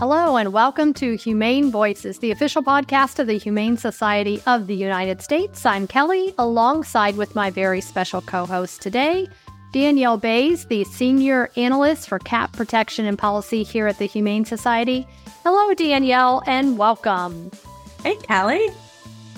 Hello, and welcome to Humane Voices, the official podcast of the Humane Society of the United States. I'm Kelly, alongside with my very special co host today, Danielle Bays, the Senior Analyst for Cat Protection and Policy here at the Humane Society. Hello, Danielle, and welcome. Hey, Kelly.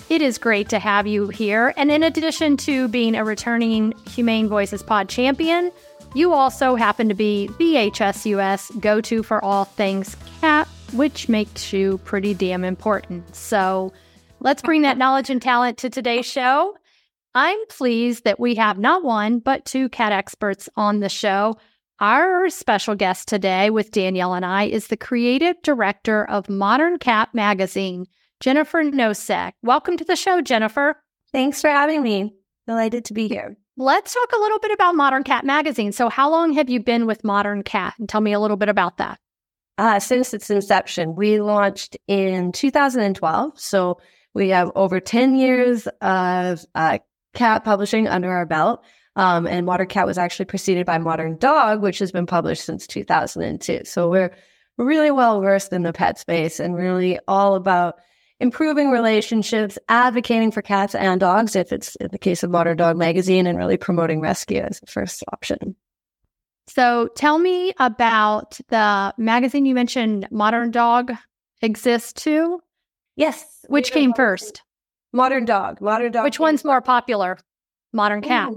It is great to have you here. And in addition to being a returning Humane Voices Pod champion, you also happen to be VHSUS go to for all things cat, which makes you pretty damn important. So let's bring that knowledge and talent to today's show. I'm pleased that we have not one, but two cat experts on the show. Our special guest today with Danielle and I is the creative director of Modern Cat Magazine, Jennifer Nosek. Welcome to the show, Jennifer. Thanks for having me. Delighted to be here. Let's talk a little bit about Modern Cat Magazine. So, how long have you been with Modern Cat? And tell me a little bit about that. Uh, since its inception, we launched in 2012. So, we have over 10 years of uh, cat publishing under our belt. Um, and Modern Cat was actually preceded by Modern Dog, which has been published since 2002. So, we're really well versed in the pet space and really all about improving relationships, advocating for cats and dogs, if it's in the case of Modern Dog Magazine, and really promoting rescue as the first option. So tell me about the magazine you mentioned, Modern Dog exists too? Yes. Which came first? Modern Dog. Modern Dog. Which one's more popular? Modern Cat.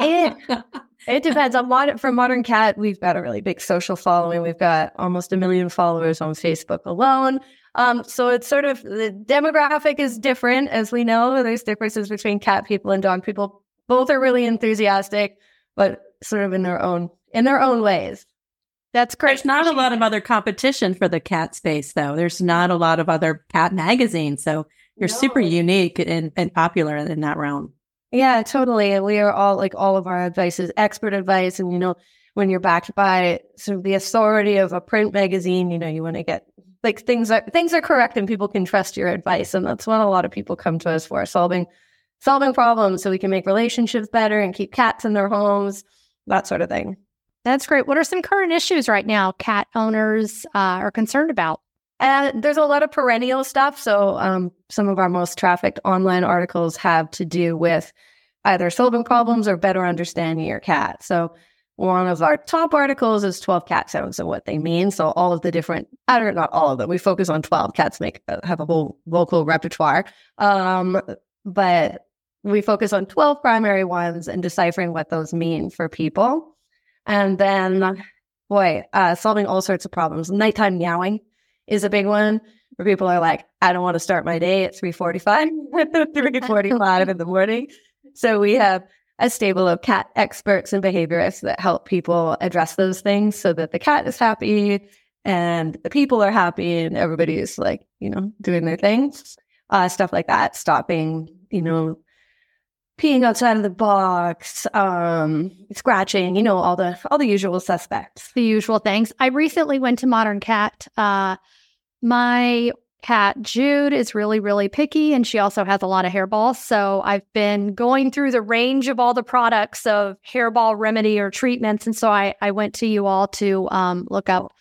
it, it depends on modern for Modern Cat. We've got a really big social following. We've got almost a million followers on Facebook alone. Um, so it's sort of the demographic is different, as we know. There's differences between cat people and dog people. Both are really enthusiastic, but sort of in their own in their own ways. That's great. There's not a lot of other competition for the cat space, though. There's not a lot of other cat magazines, so you're no. super unique and, and popular in that realm. Yeah, totally. And we are all like all of our advice is expert advice, and you know when you're backed by sort of the authority of a print magazine, you know you want to get like things are things are correct and people can trust your advice. And that's what a lot of people come to us for solving solving problems so we can make relationships better and keep cats in their homes that sort of thing. That's great. What are some current issues right now cat owners uh, are concerned about? And there's a lot of perennial stuff. So um, some of our most trafficked online articles have to do with either solving problems or better understanding your cat. So one of our top articles is 12 cat sounds and what they mean. So all of the different, I don't not all of them. We focus on 12 cats make uh, have a whole vocal repertoire. Um, but we focus on 12 primary ones and deciphering what those mean for people. And then, boy, uh, solving all sorts of problems. Nighttime meowing is a big one where people are like, I don't want to start my day at 345, 345 in the morning. So we have a stable of cat experts and behaviorists that help people address those things so that the cat is happy and the people are happy and everybody is like, you know, doing their things. Uh, stuff like that, stopping, you know, peeing outside of the box, um, scratching, you know, all the all the usual suspects. The usual things. I recently went to Modern Cat. Uh, my cat Jude is really, really picky and she also has a lot of hairballs. So I've been going through the range of all the products of hairball remedy or treatments. And so I, I went to you all to um, look up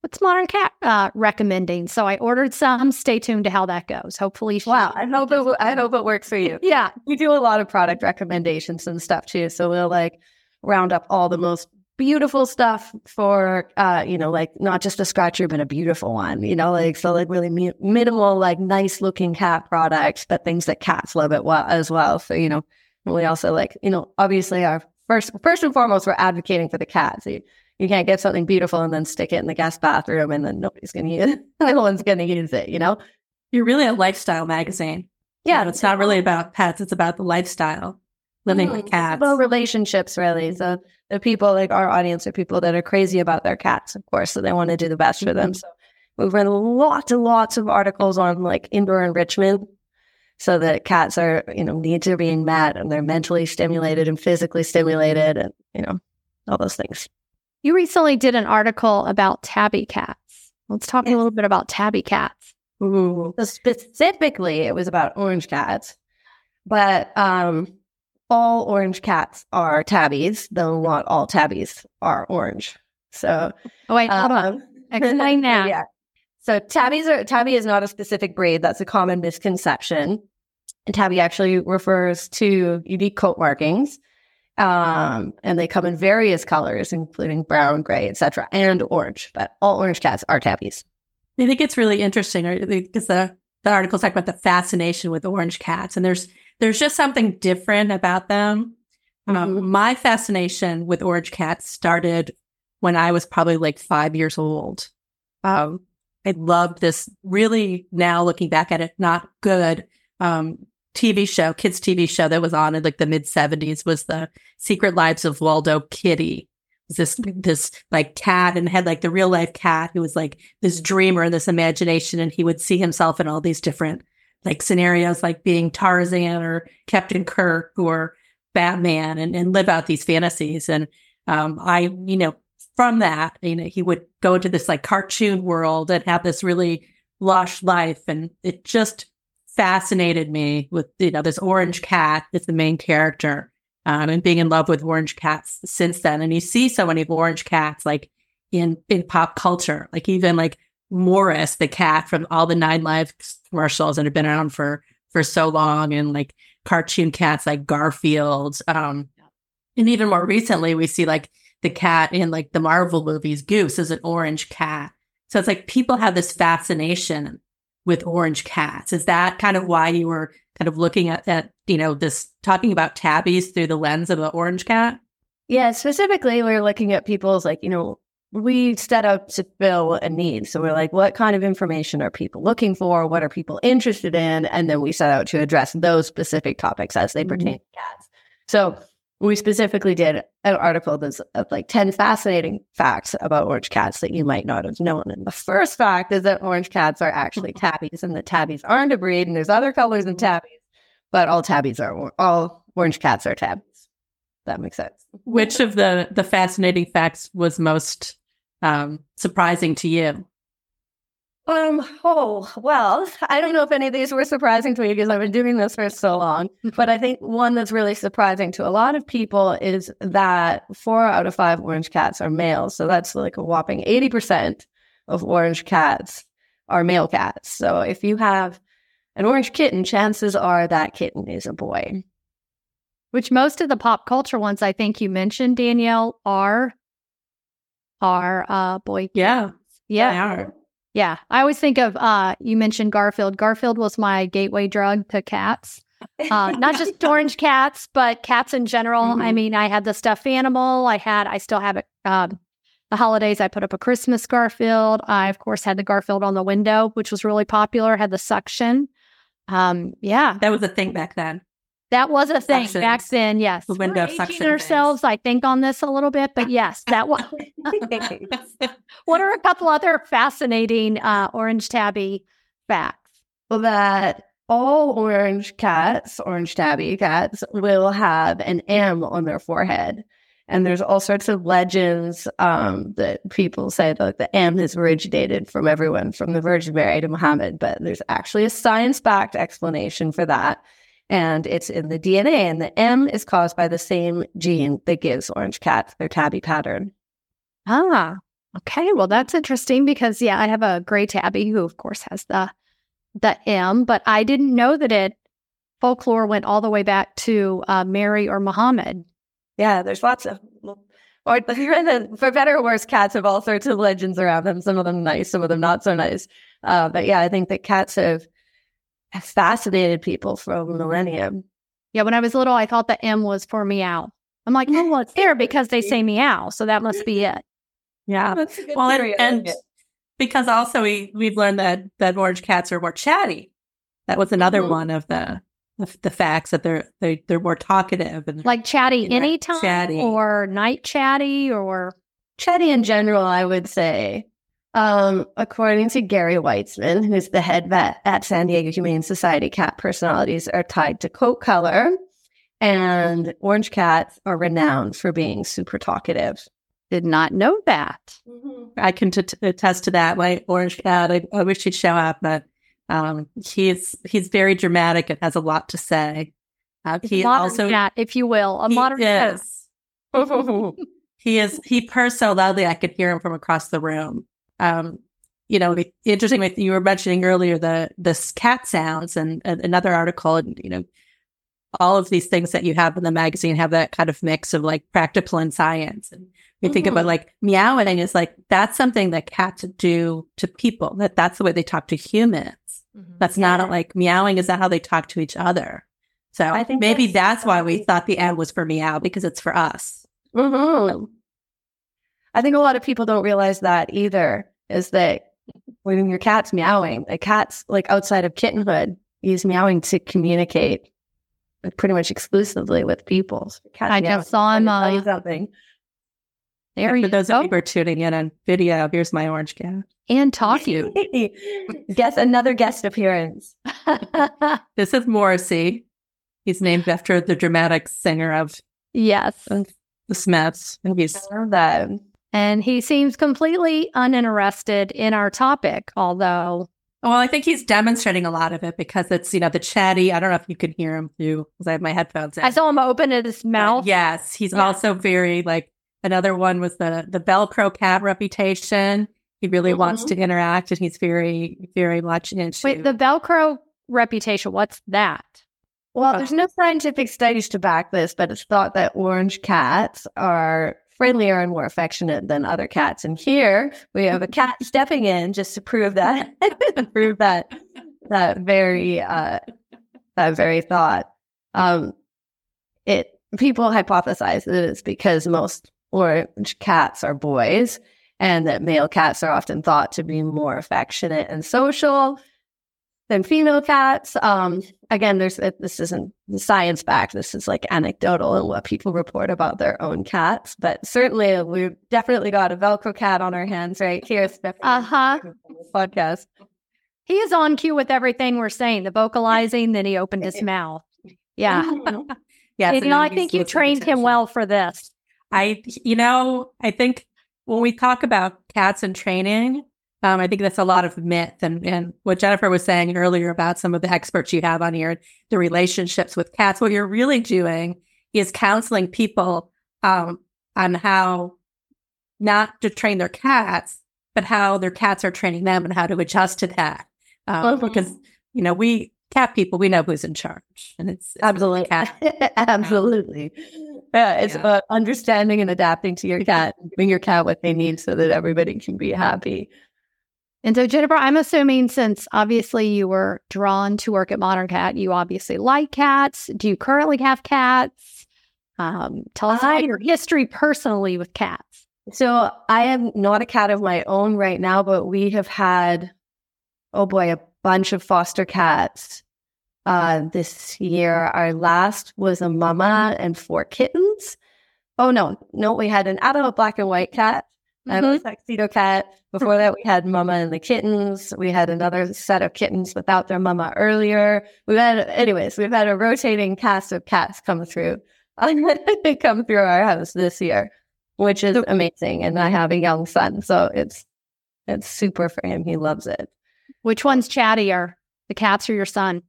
what's Modern Cat uh, recommending. So I ordered some. Stay tuned to how that goes. Hopefully, she- wow! I hope it. I hope it works for you. yeah, we do a lot of product recommendations and stuff too. So we'll like round up all the most beautiful stuff for uh you know like not just a scratcher but a beautiful one you know like so like really mi- minimal like nice looking cat products but things that cats love it well as well. So you know we also like you know obviously our first first and foremost we're advocating for the cats. You, you can't get something beautiful and then stick it in the guest bathroom and then nobody's gonna use it. No one's gonna use it you know? You're really a lifestyle magazine. Yeah. Know, it's not really about pets it's about the lifestyle living mm-hmm. with cats. well relationships really. So the people like our audience are people that are crazy about their cats, of course, so they want to do the best for them. Mm-hmm. So we've run lots and lots of articles on like indoor enrichment so that cats are, you know, needs are being met and they're mentally stimulated and physically stimulated and, you know, all those things. You recently did an article about tabby cats. Let's talk yes. a little bit about tabby cats. Ooh. So specifically, it was about orange cats, but um, all orange cats are tabbies, though not all tabbies are orange. So, oh wait, hold um, on. Explain that. Yeah. So tabbies are tabby is not a specific breed. That's a common misconception. And tabby actually refers to unique coat markings. Um, and they come in various colors, including brown, gray, etc., and orange. But all orange cats are tabbies. I think it's really interesting because the, the articles talk about the fascination with orange cats, and there's there's just something different about them. Um, mm-hmm. Um, my fascination with orange cats started when I was probably like five years old. Um, I loved this really now looking back at it, not good um, TV show, kids TV show that was on in like the mid 70s was the Secret Lives of Waldo Kitty. This this like cat and had like the real life cat who was like this dreamer and this imagination and he would see himself in all these different like scenarios like being Tarzan or Captain Kirk or Batman and, and live out these fantasies. And um, I, you know, from that, you know, he would go into this like cartoon world and have this really lush life. And it just fascinated me with, you know, this orange cat is the main character. Um, and being in love with orange cats since then. And you see so many orange cats like in, in pop culture, like even like Morris, the cat from all the Nine Lives commercials that have been around for, for so long. And like cartoon cats like Garfield. Um, and even more recently, we see like the cat in like the Marvel movies, Goose is an orange cat. So it's like people have this fascination with orange cats. Is that kind of why you were kind of looking at that, you know, this talking about tabbies through the lens of an orange cat? Yeah, specifically, we're looking at people's like, you know, we set out to fill a need. So we're like, what kind of information are people looking for? What are people interested in? And then we set out to address those specific topics as they mm-hmm. pertain to cats. So we specifically did an article that's of like 10 fascinating facts about orange cats that you might not have known. And the first fact is that orange cats are actually tabbies and that tabbies aren't a breed and there's other colors of tabbies, but all tabbies are, all orange cats are tabbies. That makes sense. Which of the, the fascinating facts was most um, surprising to you? Um, oh, well, I don't know if any of these were surprising to me because I've been doing this for so long. But I think one that's really surprising to a lot of people is that four out of five orange cats are males. So that's like a whopping 80% of orange cats are male cats. So if you have an orange kitten, chances are that kitten is a boy. Which most of the pop culture ones I think you mentioned, Danielle, are are uh boy. Yeah. Yeah. Yeah. I always think of uh you mentioned Garfield. Garfield was my gateway drug to cats. Uh, not just orange cats, but cats in general. Mm-hmm. I mean, I had the stuffed animal. I had, I still have it. Um, the holidays, I put up a Christmas Garfield. I, of course, had the Garfield on the window, which was really popular. Had the suction. Um, yeah, that was a thing back then. That was a thing Suctions. back then. Yes, the window We're suction ourselves. I think on this a little bit, but yes, that was. what are a couple other fascinating uh, orange tabby facts? Well, that all orange cats, orange tabby cats, will have an M on their forehead. And there's all sorts of legends um, that people say that the M has originated from everyone from the Virgin Mary to Muhammad, but there's actually a science backed explanation for that and it's in the DNA. And the M is caused by the same gene that gives orange cats their tabby pattern. Ah, okay. Well, that's interesting because yeah, I have a gray tabby who, of course, has the the M, but I didn't know that it folklore went all the way back to uh, Mary or Muhammad. Yeah, there's lots of. Or for better or worse, cats have all sorts of legends around them. Some of them nice, some of them not so nice. Uh, but yeah, I think that cats have fascinated people for a millennium. Yeah, when I was little, I thought the M was for meow. I'm like, oh, well, it's there because they say meow, so that must be it. Yeah. well, and, and because also we we've learned that that orange cats are more chatty. That was another mm-hmm. one of the, the, the facts that they're they they're more talkative and like chatty anytime chatty. or night chatty or chatty in general. I would say um, according to Gary Weitzman, who's the head vet at San Diego Humane Society, cat personalities are tied to coat color, and orange cats are renowned for being super talkative. Did not know that. Mm-hmm. I can t- attest to that. My orange cat, I, I wish he'd show up, but um, he's he's very dramatic and has a lot to say. Uh, he also, cat, if you will, a modern cat. he is he purrs so loudly I could hear him from across the room. Um, you know, interesting. You were mentioning earlier the the cat sounds, and, and another article, and you know, all of these things that you have in the magazine have that kind of mix of like practical and science. And we mm-hmm. think about mm-hmm. like meowing is like that's something that cats do to people. That that's the way they talk to humans. Mm-hmm. That's yeah. not like meowing is not how they talk to each other. So I think maybe that's, that's why we thought the ad was for meow because it's for us. Mm-hmm. I think a lot of people don't realize that either. Is that when your cat's meowing, a cat's like outside of kittenhood, he's meowing to communicate pretty much exclusively with people. So I just saw him. Uh, something. There For those of you who are tuning in on video, here's my orange cat. And talk you. Guess another guest appearance. this is Morrissey. He's named after the dramatic singer of Yes. The Smiths. He's, I love that. And he seems completely uninterested in our topic, although well, I think he's demonstrating a lot of it because it's, you know, the chatty. I don't know if you can hear him through because I have my headphones in. I saw him open his mouth. yes. He's yeah. also very like another one with the the Velcro cat reputation. He really mm-hmm. wants to interact and he's very, very much into Wait, the Velcro reputation, what's that? Well, there's no scientific studies to back this, but it's thought that orange cats are friendlier and more affectionate than other cats. And here we have a cat stepping in just to prove that, prove that, that very, uh, that very thought. Um, it, people hypothesize that it's because most orange cats are boys and that male cats are often thought to be more affectionate and social than female cats. Um, again, there's this isn't science backed. This is like anecdotal and what people report about their own cats. But certainly, we've definitely got a Velcro cat on our hands right here. Uh huh. Podcast. He is on cue with everything we're saying. The vocalizing, then he opened his mouth. Yeah. yeah. You know, I think you trained him well for this. I, you know, I think when we talk about cats and training, um, I think that's a lot of myth and, and what Jennifer was saying earlier about some of the experts you have on here, the relationships with cats. What you're really doing is counseling people um, on how not to train their cats, but how their cats are training them and how to adjust to that. Um, mm-hmm. Because, you know, we cat people, we know who's in charge. And it's, absolutely, absolutely. Yeah, it's yeah. about understanding and adapting to your cat, giving your cat what they need so that everybody can be happy. And so, Jennifer, I'm assuming since obviously you were drawn to work at Modern Cat, you obviously like cats. Do you currently have cats? Um, tell us about your history personally with cats. So, I am not a cat of my own right now, but we have had, oh boy, a bunch of foster cats uh, this year. Our last was a mama and four kittens. Oh, no, no, we had an adult black and white cat mm-hmm. a tuxedo cat. Before that, we had Mama and the kittens. We had another set of kittens without their mama earlier. We've had, anyways, we've had a rotating cast of cats come through, come through our house this year, which is amazing. And I have a young son, so it's it's super for him. He loves it. Which one's chattier, the cats or your son?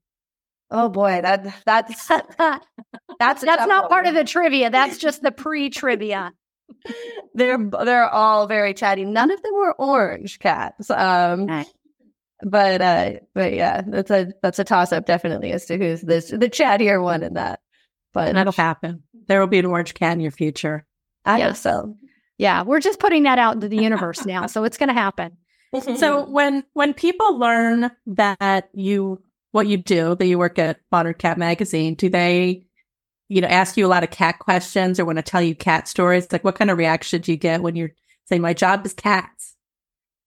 Oh boy, that that's that's that's not one. part of the trivia. That's just the pre-trivia they're they're all very chatty. None of them were orange cats. Um, nice. but uh, but yeah, that's a that's a toss up definitely as to who's this the chattier one in that. But and that'll happen. There will be an orange cat in your future. I yes. so. Yeah, we're just putting that out into the universe now, so it's going to happen. so when when people learn that you what you do, that you work at Modern Cat Magazine, do they you know, ask you a lot of cat questions or want to tell you cat stories? Like, what kind of reaction do you get when you're saying, my job is cats?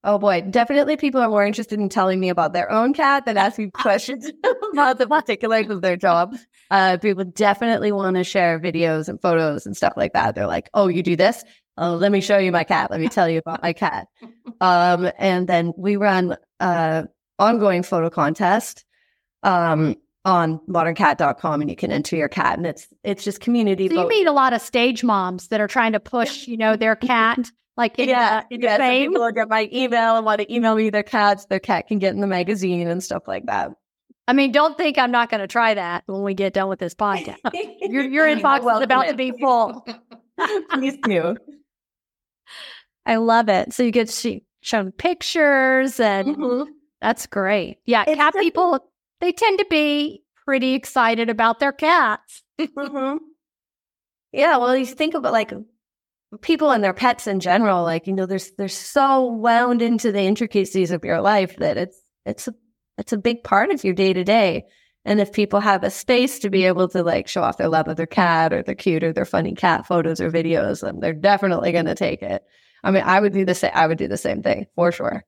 Oh boy, definitely people are more interested in telling me about their own cat than asking questions about the particulars of their job. Uh, people definitely want to share videos and photos and stuff like that. They're like, oh, you do this? Oh, let me show you my cat. Let me tell you about my cat. Um, and then we run uh ongoing photo contest. Um, on moderncat.com and you can enter your cat and it's it's just community. So you meet a lot of stage moms that are trying to push, you know, their cat like in, yeah, in yeah. fame. So people get my email and want to email me their cats. Their cat can get in the magazine and stuff like that. I mean, don't think I'm not going to try that when we get done with this podcast. your your inbox well, is about to be full. Please do. I love it. So you get to shown pictures, and Mhm. that's great. Yeah, It's cat the- people they tend to be pretty excited about their cats. Mhm. Yeah, well, you think about like people and their pets in general. Like you know, there's they're so wound into the intricacies of your life that it's it's a it's a big part of your day to day. And if people have a space to be able to like show off their love of their cat or their cute or their funny cat photos or videos, then they're definitely going to take it. I mean, I would do the same. I would do the same thing for sure.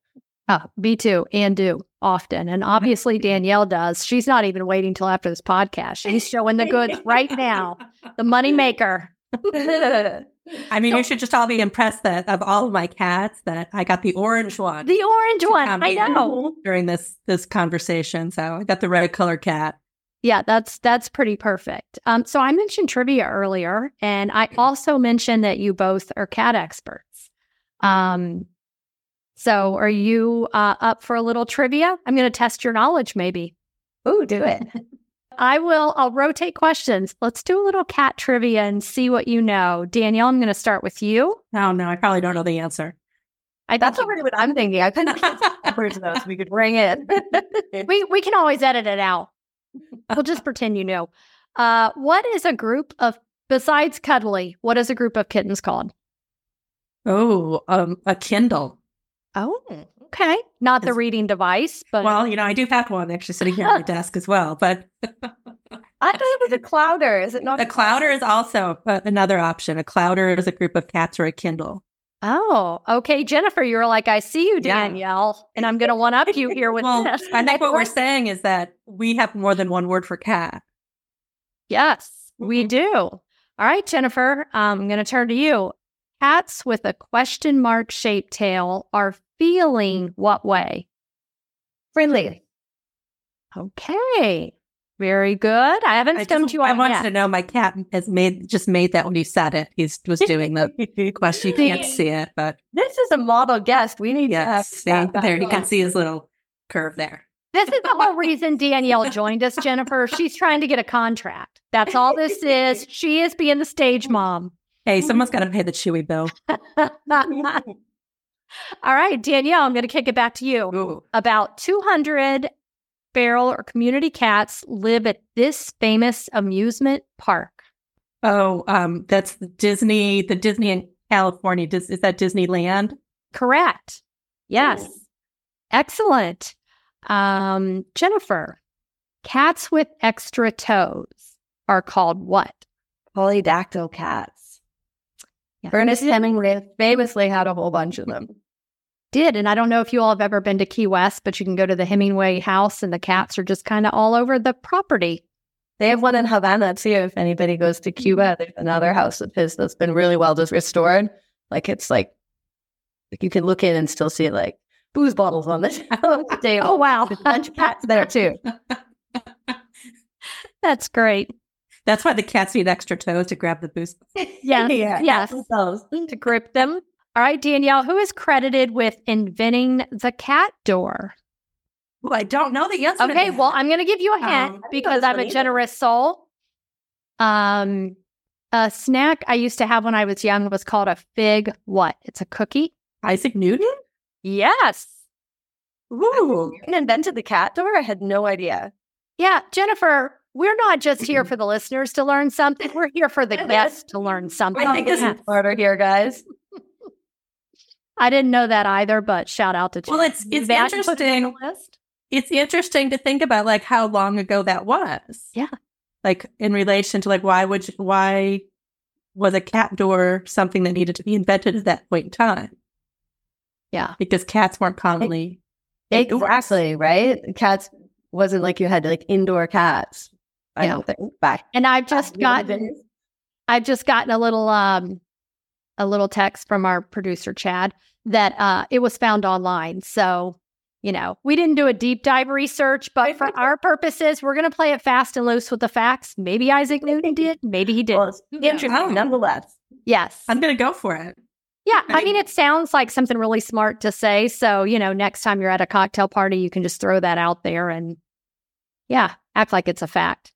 Oh, me too, and do often. And obviously Danielle does. She's not even waiting till after this podcast. She's showing the goods right now. The money maker. I mean, you should just all be impressed that of all of my cats, that I got the orange one The orange one. I know. during this this conversation. So I got the red color cat. Yeah, that's that's pretty perfect. Um, so I mentioned trivia earlier, and I also mentioned that you both are cat experts. Um, so are you uh, up for a little trivia? I'm going to test your knowledge, maybe. Ooh, do it. I will. I'll rotate questions. Let's do a little cat trivia and see what you know. Danielle, I'm going to start with you. Oh no, I probably don't know the answer. I That's think already what I'm thinking. I couldn't numbers though, so we could bring it. we we can always edit it out. We'll just pretend you know. Uh, what is a group of besides cuddly? What is a group of kittens called? Oh, um, a Kindle. Oh, okay. Not the reading device, but Well, you know, I do have one actually sitting here on my desk as well. But I thought it was a clowder. Is it not a clowder is also another option. A clowder is a group of cats or a Kindle. oh, okay. Jennifer, you're like, I see you, Yeah. Danielle, and I'm going to one up you here with Well, this. I think what we're saying is that we have more than one word for cat. Yes, we do. All right, Jennifer, um, I'm going to turn to you. Cats with a question mark shaped tail are feeling mm. what way? friendly? Okay. Very good. I haven't I, stumped just, you I on want yet. to know my cat has made just made that when you said it. He was doing the question. You can't see it, but This is a model guest. We need yes, to see, have that there you can see his little curve there. This is the whole reason Danielle joined us, Jennifer. She's trying to get a contract. That's all this is. She is being the stage mm. mom. Hey, someone's got to pay the Chewy bill. all right, Danielle, I'm going to kick it back to you. Ooh. About 200 feral or community cats live at this famous amusement park. Oh, um, that's the Disney, the Disney in California. Dis- is that Disneyland? Correct. Yes. Excellent. Um, Jennifer, cats with extra toes are called what? Polydactyl cats. Yeah. Ernest Hemingway famously had a whole bunch of them. did. And I don't know if you all have ever been to Key West, but you can go to the Hemingway house and the cats are just kind of all over the property. They have one in Havana too. If anybody goes to Cuba, there's mm-hmm. another house of his that's been really well just restored. Like it's like, like you can look in and still see like booze bottles on the table. Oh, wow. Bunch of cats there too. That's great. That's why the cats need extra toes to grab the boost. Yes. yeah, yes. themselves. To grip them. All right, Danielle, who is credited with inventing the cat door? Well, I don't know the answer. to Okay, that. well, I'm going to give you a Um, hint I because I'm one a either. generous soul. Um, a snack I used to have when I was young was called a fig what? It's a cookie. Isaac Newton. Yes. Ooh, And invented the cat door? I had no idea. Yeah, Jennifer, we're not just here for the listeners to learn something. We're here for the guests to learn something. I think it's smarter here, guys. I didn't know that either, but shout out to Well, it's- it's That it interesting. it's interesting to think about like how long ago that was. Yeah. Like in relation to like why would you, why was a cat door something that needed to be invented at that point in time? Yeah. Because cats weren't commonly Exactly, right? Cats wasn't like you had like indoor cats. I Yeah. don't think back. And I've just the gotten. I've just gotten a little um a little text from our producer Chad that uh it was found online. So, you know, we didn't do a deep dive research, but for our purposes, we're gonna play it fast and loose with the facts. Maybe Isaac Newton did, maybe he did. Well, it's Yeah. interesting Oh. nonetheless. yes. I'm gonna go for it. Yeah, I I- mean, it sounds like something really smart to say. So, you know, next time you're at a cocktail party, you can just throw that out there and, yeah, act like it's a fact.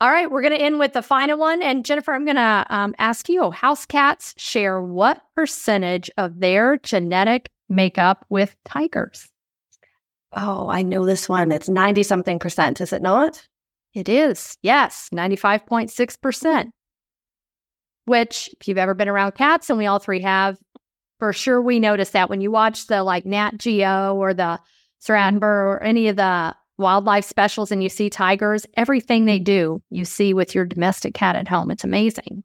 All right, we're going to end with the final one. And Jennifer, I'm going to um, ask you house cats share what percentage of their genetic makeup with tigers? Oh, I know this one. It's 90 something percent, is it not? It is. Yes, 95.6%. Which, if you've ever been around cats, and we all three have, for sure we notice that when you watch the like Nat Geo or the Saranber or any of the wildlife specials and you see tigers, everything they do, you see with your domestic cat at home. It's amazing.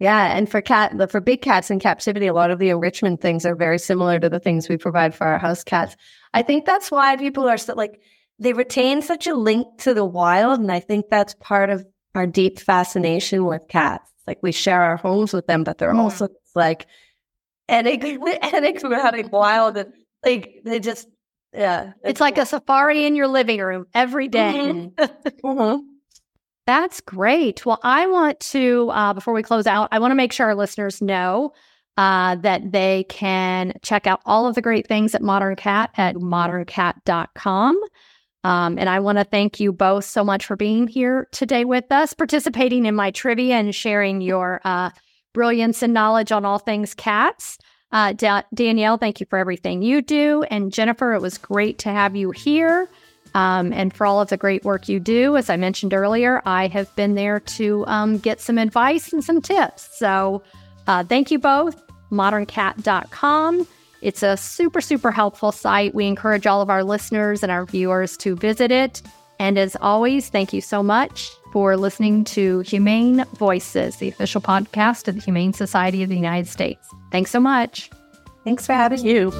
Yeah, and for cat for big cats in captivity, a lot of the enrichment things are very similar to the things we provide for our house cats. I think that's why people are so like they retain such a link to the wild, and I think that's part of our deep fascination with cats. Like we share our homes with them, but they're mm. also like enigmatic, wild, and like they just yeah. It's, it's like cool. a safari in your living room every day. Mm-hmm. mm-hmm. That's great. Well, I want to, uh, before we close out, I want to make sure our listeners know uh, that they can check out all of the great things at Modern Cat at moderncat.com. Um, and I want to thank you both so much for being here today with us, participating in my trivia and sharing your uh, brilliance and knowledge on all things cats. Uh, da- Danielle, thank you for everything you do. And Jennifer, it was great to have you here um, and for all of the great work you do. As I mentioned earlier, I have been there to um, get some advice and some tips. So uh, thank you both. ModernCat.com. It's a super, super helpful site. We encourage all of our listeners and our viewers to visit it. And as always, thank you so much for listening to Humane Voices, the official podcast of the Humane Society of the United States. Thanks so much. Thanks for having you.